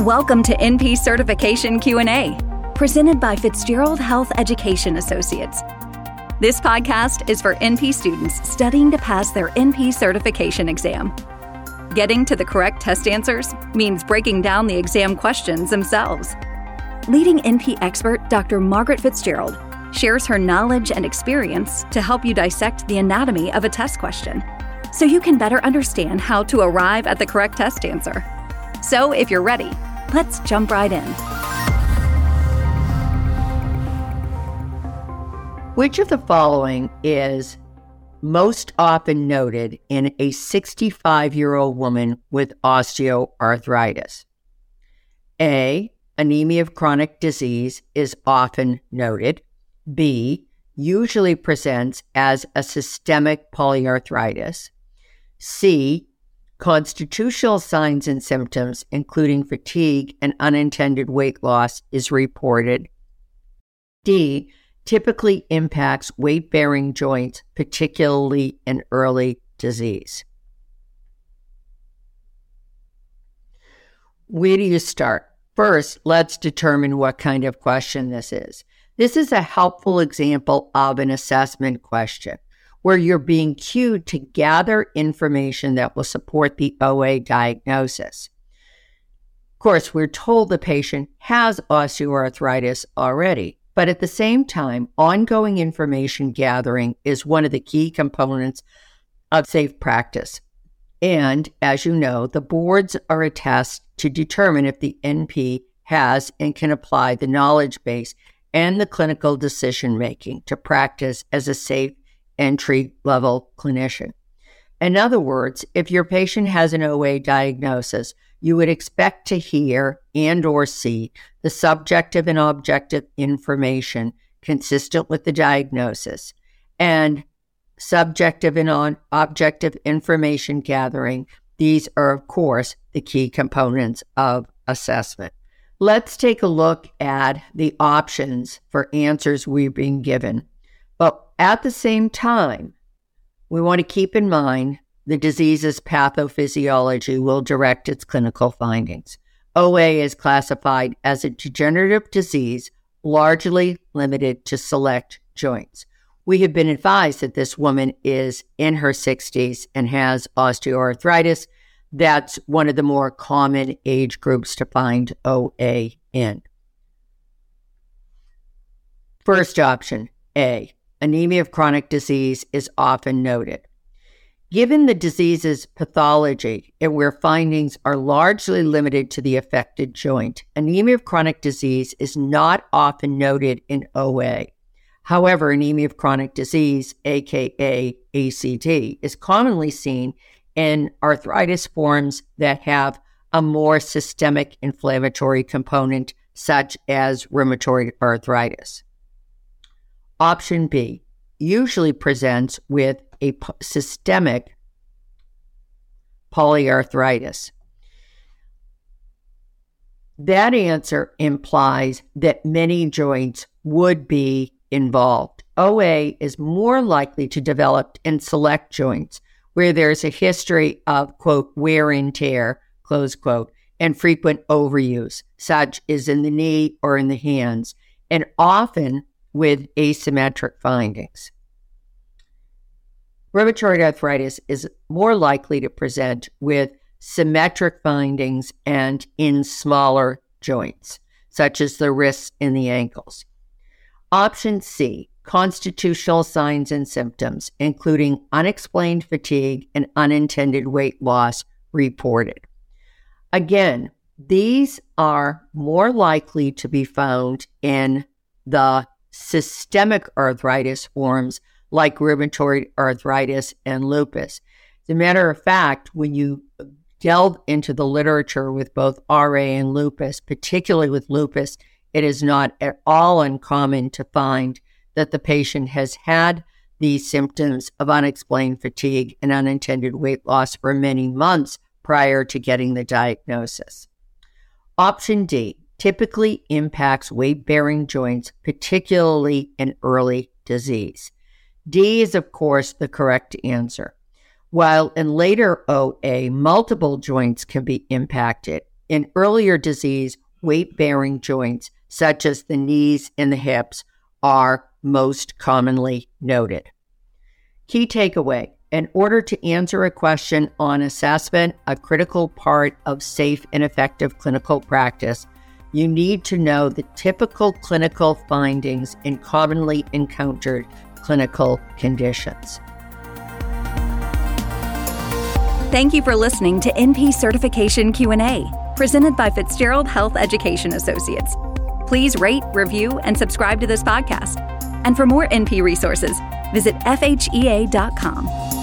Welcome to NP Certification Q&A, presented by Fitzgerald Health Education Associates. This podcast is for NP students studying to pass their NP certification exam. Getting to the correct test answers means breaking down the exam questions themselves. Leading NP expert Dr. Margaret Fitzgerald shares her knowledge and experience to help you dissect the anatomy of a test question so you can better understand how to arrive at the correct test answer. So, if you're ready, let's jump right in. Which of the following is most often noted in a 65 year old woman with osteoarthritis? A. Anemia of chronic disease is often noted. B. Usually presents as a systemic polyarthritis. C. Constitutional signs and symptoms, including fatigue and unintended weight loss, is reported. D typically impacts weight bearing joints, particularly in early disease. Where do you start? First, let's determine what kind of question this is. This is a helpful example of an assessment question where you're being cued to gather information that will support the OA diagnosis. Of course, we're told the patient has osteoarthritis already, but at the same time, ongoing information gathering is one of the key components of safe practice. And as you know, the boards are a test to determine if the NP has and can apply the knowledge base and the clinical decision making to practice as a safe entry level clinician. In other words, if your patient has an OA diagnosis, you would expect to hear and or see the subjective and objective information consistent with the diagnosis and subjective and on objective information gathering. These are of course the key components of assessment. Let's take a look at the options for answers we've been given at the same time, we want to keep in mind the disease's pathophysiology will direct its clinical findings. OA is classified as a degenerative disease largely limited to select joints. We have been advised that this woman is in her 60s and has osteoarthritis. That's one of the more common age groups to find OA in. First option A anemia of chronic disease is often noted. Given the disease's pathology and where findings are largely limited to the affected joint, anemia of chronic disease is not often noted in OA. However, anemia of chronic disease, aka ACD, is commonly seen in arthritis forms that have a more systemic inflammatory component, such as rheumatoid arthritis. Option B usually presents with a systemic polyarthritis. That answer implies that many joints would be involved. OA is more likely to develop in select joints where there's a history of, quote, wear and tear, close quote, and frequent overuse, such as in the knee or in the hands, and often with asymmetric findings. Rheumatoid arthritis is more likely to present with symmetric findings and in smaller joints, such as the wrists and the ankles. Option C constitutional signs and symptoms, including unexplained fatigue and unintended weight loss, reported. Again, these are more likely to be found in the systemic arthritis forms like rheumatoid arthritis and lupus. As a matter of fact, when you delve into the literature with both RA and lupus, particularly with lupus, it is not at all uncommon to find that the patient has had these symptoms of unexplained fatigue and unintended weight loss for many months prior to getting the diagnosis. Option D typically impacts weight bearing joints, particularly in early disease. D is, of course, the correct answer. While in later OA, multiple joints can be impacted, In earlier disease, weight bearing joints, such as the knees and the hips, are most commonly noted. Key takeaway in order to answer a question on assessment, a critical part of safe and effective clinical practice, you need to know the typical clinical findings in commonly encountered clinical conditions. Thank you for listening to NP Certification Q&A, presented by Fitzgerald Health Education Associates. Please rate, review, and subscribe to this podcast. And for more NP resources, visit FHEA.com.